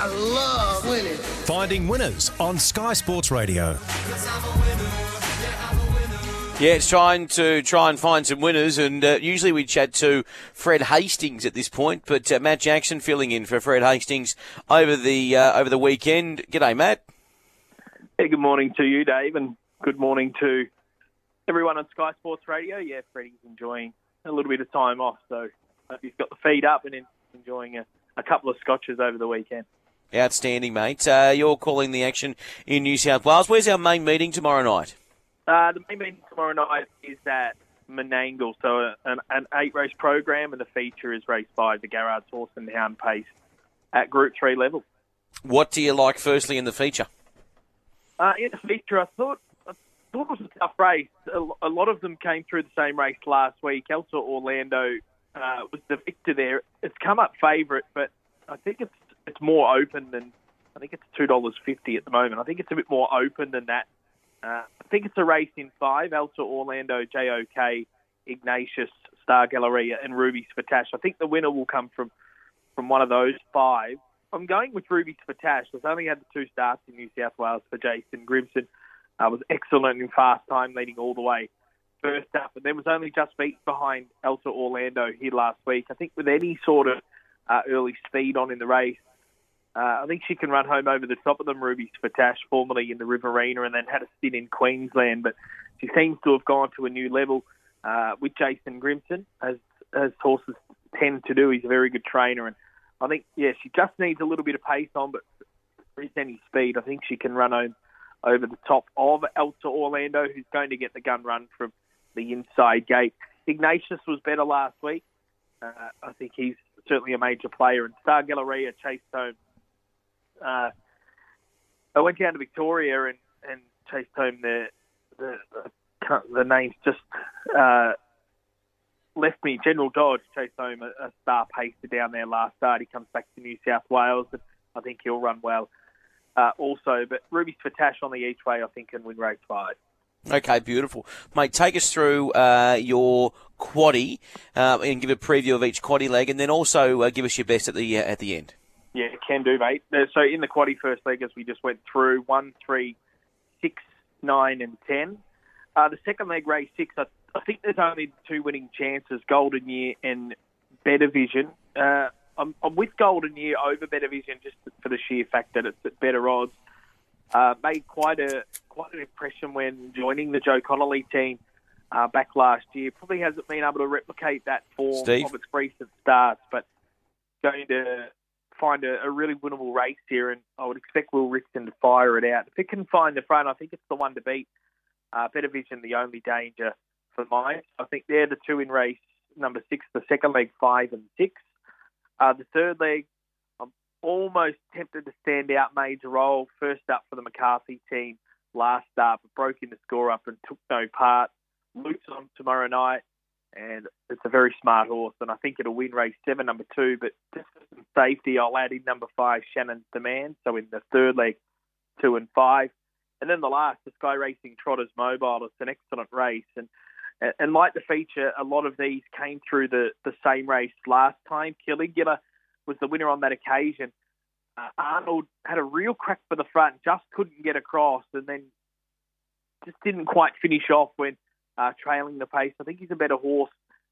I love winning. Finding winners on Sky Sports Radio. Yeah, it's trying to try and find some winners, and uh, usually we chat to Fred Hastings at this point, but uh, Matt Jackson filling in for Fred Hastings over the uh, over the weekend. G'day, Matt. Hey, good morning to you, Dave, and good morning to everyone on Sky Sports Radio. Yeah, Freddie's enjoying a little bit of time off, so he's got the feed up and enjoying a, a couple of scotches over the weekend. Outstanding, mate. Uh, you're calling the action in New South Wales. Where's our main meeting tomorrow night? Uh, the main meeting tomorrow night is at Menangle, so an, an eight race program, and the feature is race five, the Garrard's Horse and Hound Pace at Group Three level. What do you like, firstly, in the feature? Uh, in the feature, I thought I thought it was a tough race. A, a lot of them came through the same race last week. Elsa Orlando uh, was the victor there. It's come up favourite, but I think it's it's more open than I think it's two dollars fifty at the moment. I think it's a bit more open than that. Uh, I think it's a race in five: Elsa Orlando, JOK, Ignatius, Star Galleria, and Ruby's Fatash. I think the winner will come from from one of those five. I'm going with Ruby's Fatash. It's only had the two starts in New South Wales for Jason Grimson. Uh, was excellent in fast time, leading all the way first up, and then was only just beat behind Elsa Orlando here last week. I think with any sort of uh, early speed on in the race, uh, I think she can run home over the top of them, Ruby Spatash, formerly in the Riverina, and then had a stint in Queensland. But she seems to have gone to a new level uh, with Jason Grimson, as, as horses tend to do. He's a very good trainer. And I think, yeah, she just needs a little bit of pace on, but there is any speed, I think she can run home over the top of Elsa Orlando, who's going to get the gun run from the inside gate. Ignatius was better last week. Uh, I think he's certainly a major player. And Star Galleria chased home uh, I went down to Victoria and, and chased home the the, the, the names just uh, left me. General Dodge chased home a, a star pacer down there last start. He comes back to New South Wales, and I think he'll run well. Uh, also, but Ruby's Fatash on the each way, I think, can win race five. Okay, beautiful. Mate, take us through uh, your quaddy uh, and give a preview of each quaddy leg, and then also uh, give us your best at the uh, at the end. Yeah, can do, mate. Uh, so in the quaddy first leg, as we just went through, one, three, six, nine, and ten. Uh, the second leg, race six, I, I, think there's only two winning chances: Golden Year and Better Vision. Uh, I'm, I'm, with Golden Year over Better Vision just for the sheer fact that it's at better odds. Uh, made quite a quite an impression when joining the Joe Connolly team uh, back last year. Probably hasn't been able to replicate that form Steve? of its recent starts, but going to find a, a, really winnable race here, and I would expect Will Rickson to fire it out. If it can find the front, I think it's the one to beat. Uh, Better Vision, the only danger for mine. I think they're the two in race number six, the second leg five and six. Uh, the third leg, I'm almost tempted to stand out major role. First up for the McCarthy team last start, broke in the score up and took no part. Luke's on tomorrow night and it's a very smart horse, and I think it'll win race seven, number two. But just safety, I'll add in number five, Shannon's Demand. So in the third leg, two and five, and then the last, the Sky Racing Trotters Mobile. It's an excellent race, and and like the feature, a lot of these came through the the same race last time. Caligula was the winner on that occasion. Uh, Arnold had a real crack for the front, just couldn't get across, and then just didn't quite finish off when uh, trailing the pace. I think he's a better horse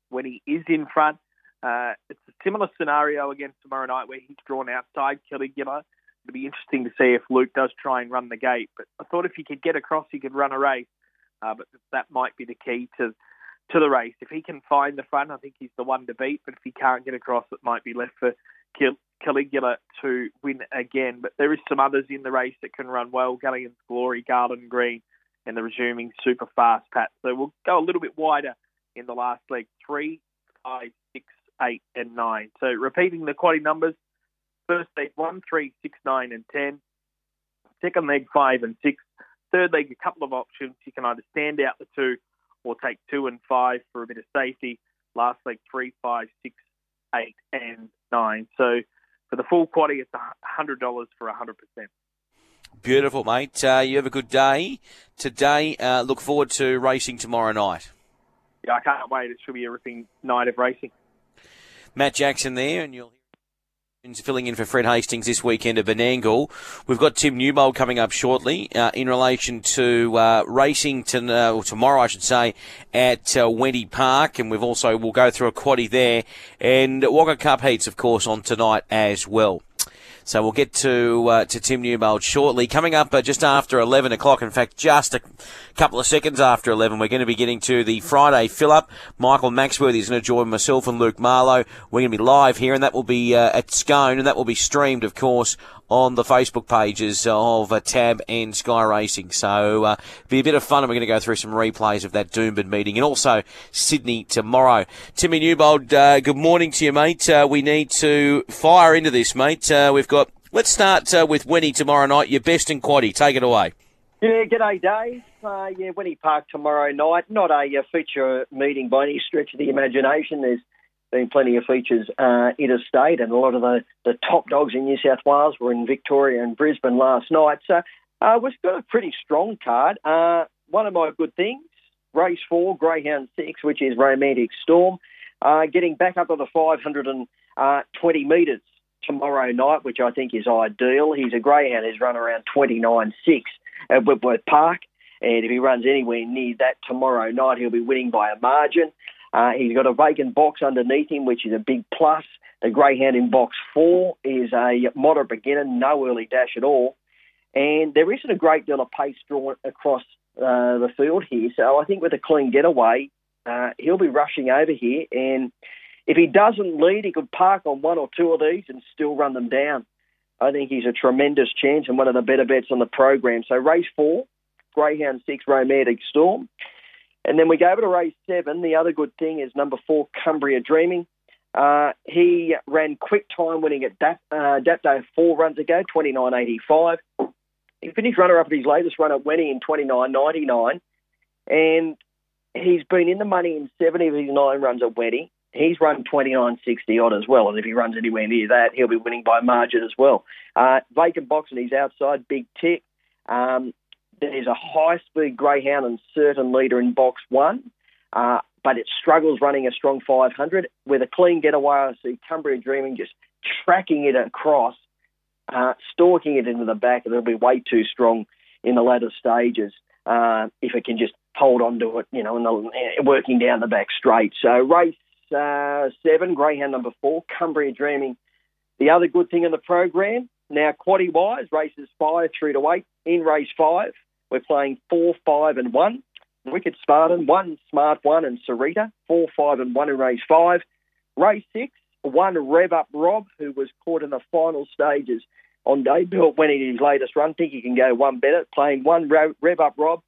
when he is in front. Uh, it's a similar scenario again tomorrow night where he's drawn outside Kelly Caligula. It'll be interesting to see if Luke does try and run the gate. But I thought if he could get across, he could run a race. Uh, but that might be the key to to the race. If he can find the front, I think he's the one to beat. But if he can't get across, it might be left for Caligula to win again. But there is some others in the race that can run well. Galleon's Glory, Garden Green, and the resuming super fast Pat. So we'll go a little bit wider in the last leg three, five, six, eight, and nine. So repeating the quality numbers first leg one, three, six, nine, and ten. Second leg five and six. Third leg a couple of options. You can either stand out the two or take two and five for a bit of safety. Last leg three, five, six, eight, and nine. So for the full quaddy, it's $100 for 100%. Beautiful, mate. Uh, you have a good day today. Uh, look forward to racing tomorrow night. Yeah, I can't wait. It should be a ripping night of racing. Matt Jackson there, and you'll filling in for Fred Hastings this weekend at Menangle. We've got Tim Newbold coming up shortly uh, in relation to uh, racing to, uh, or tomorrow, I should say, at uh, Wenty Park, and we've also we'll go through a quaddy there, and Wagga Cup heats, of course, on tonight as well. So we'll get to uh, to Tim Newbold shortly. Coming up uh, just after 11 o'clock, in fact, just a couple of seconds after 11, we're going to be getting to the Friday fill up. Michael Maxworthy is going to join myself and Luke Marlow. We're going to be live here, and that will be uh, at Scone, and that will be streamed, of course, on the Facebook pages of uh, Tab and Sky Racing. So uh, be a bit of fun, and we're going to go through some replays of that Doomben meeting, and also Sydney tomorrow. Timmy Newbold, uh, good morning to you, mate. Uh, we need to fire into this, mate. Uh, we've got. Let's start uh, with Wenty tomorrow night. Your best in quaddy. Take it away. Yeah, g'day, Dave. Uh, yeah, Wenty Park tomorrow night. Not a, a feature meeting by any stretch of the imagination. There's been plenty of features uh, interstate, and a lot of the, the top dogs in New South Wales were in Victoria and Brisbane last night. So uh, we've got a pretty strong card. Uh, one of my good things, race four, Greyhound six, which is Romantic Storm, uh, getting back up to the 520 uh, metres tomorrow night, which I think is ideal. He's a greyhound. He's run around 29.6 at Wentworth Park. And if he runs anywhere near that tomorrow night, he'll be winning by a margin. Uh, he's got a vacant box underneath him, which is a big plus. The greyhound in box four is a moderate beginner, no early dash at all. And there isn't a great deal of pace drawn across uh, the field here. So I think with a clean getaway, uh, he'll be rushing over here. And if he doesn't lead, he could park on one or two of these and still run them down. I think he's a tremendous chance and one of the better bets on the program. So race four, Greyhound six, Romantic Storm. And then we go over to race seven. The other good thing is number four, Cumbria Dreaming. Uh, he ran quick time winning at that, uh, Dapto four runs ago, 29.85. He finished runner up at his latest run at Wenty in 29.99. And he's been in the money in 70 of his nine runs at Wenty. He's run 29.60 odd as well, and if he runs anywhere near that, he'll be winning by margin as well. Uh, vacant box and he's outside, big tick. Um, there's a high speed greyhound and certain leader in box one, uh, but it struggles running a strong 500. With a clean getaway, I see Cumbria Dreaming just tracking it across, uh, stalking it into the back, and it'll be way too strong in the latter stages uh, if it can just hold on to it, you know, and the, working down the back straight. So race uh, seven, Greyhound number four, Cumbria Dreaming. The other good thing in the program, now quaddy wise, races five through to eight. In race five, we're playing four, five, and one. Wicked Spartan, one Smart One, and Sarita, four, five, and one in race five. Race six, one Rev Up Rob, who was caught in the final stages on debut when he did his latest run. Think he can go one better. Playing one Rev Up Rob,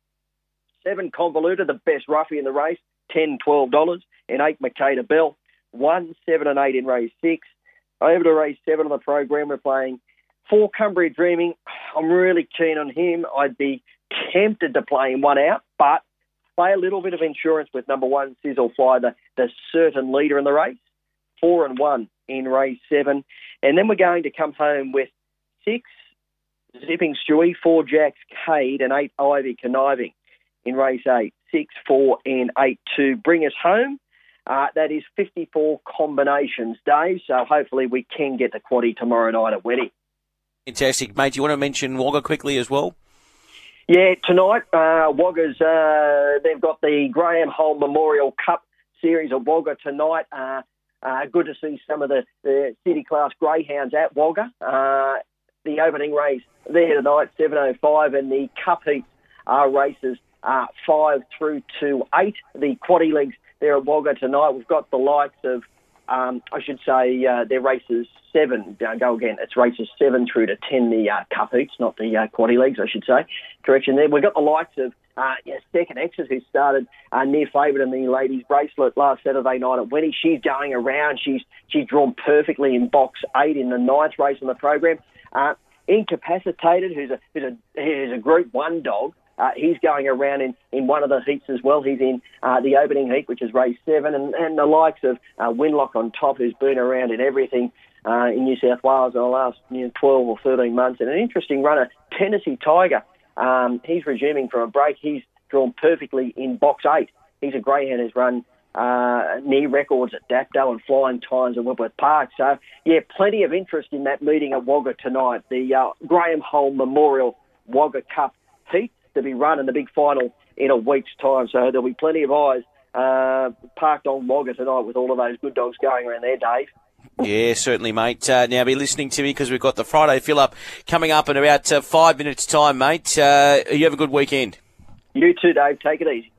seven Convoluted, the best roughie in the race, ten, twelve dollars, and eight Makeda Bell, one, seven, and eight in race six. Over to race seven on the program, we're playing four Cumbria Dreaming. I'm really keen on him. I'd be tempted to play him one out, but play a little bit of insurance with number one Sizzle Fly, the, the certain leader in the race. Four and one in race seven. And then we're going to come home with six Zipping Stewie, four Jacks Cade, and eight Ivy Conniving in race eight. Six, four, and eight to bring us home. Uh, that is 54 combinations, Dave. So hopefully we can get the quaddy tomorrow night at Wenty. Fantastic, mate. Do you want to mention Wagga quickly as well? Yeah, tonight, uh, Wagga's, uh, they've got the Graham Hull Memorial Cup series at Wagga tonight. Uh, uh, good to see some of the, the city class greyhounds at Wagga. Uh, the opening race there tonight, 7.05, and the cup heats are races uh, 5 through to 8. The quaddy legs there at Wagga tonight. We've got the likes of um, I should say uh, they're races seven. Uh, go again. It's races seven through to ten. The uh, cup heats, not the uh, quaddy legs, I should say. Correction there. We've got the likes of uh, yeah, Second X's who started uh, near favourite in the ladies' bracelet last Saturday night at Wenty. She's going around. She's she's drawn perfectly in box eight in the ninth race on the program. Uh, incapacitated, who's a who's a who's a Group One dog. Uh, he's going around in, in one of the heats as well. He's in uh, the opening heat, which is race seven, and, and the likes of uh, Winlock on top, who's been around in everything uh, in New South Wales in the last you know, 12 or 13 months. And an interesting runner, Tennessee Tiger. Um, he's resuming from a break. He's drawn perfectly in box eight. He's a greyhound who's run uh, near records at Dapto and flying times at Wentworth Park. So, yeah, plenty of interest in that meeting at Wagga tonight. The uh, Graham Hull Memorial Wagga Cup heat to be run in the big final in a week's time. So there'll be plenty of eyes uh, parked on Wagga tonight with all of those good dogs going around there, Dave. Yeah, certainly, mate. Uh, now be listening to me because we've got the Friday fill up coming up in about uh, five minutes' time, mate. Uh, you have a good weekend. You too, Dave. Take it easy.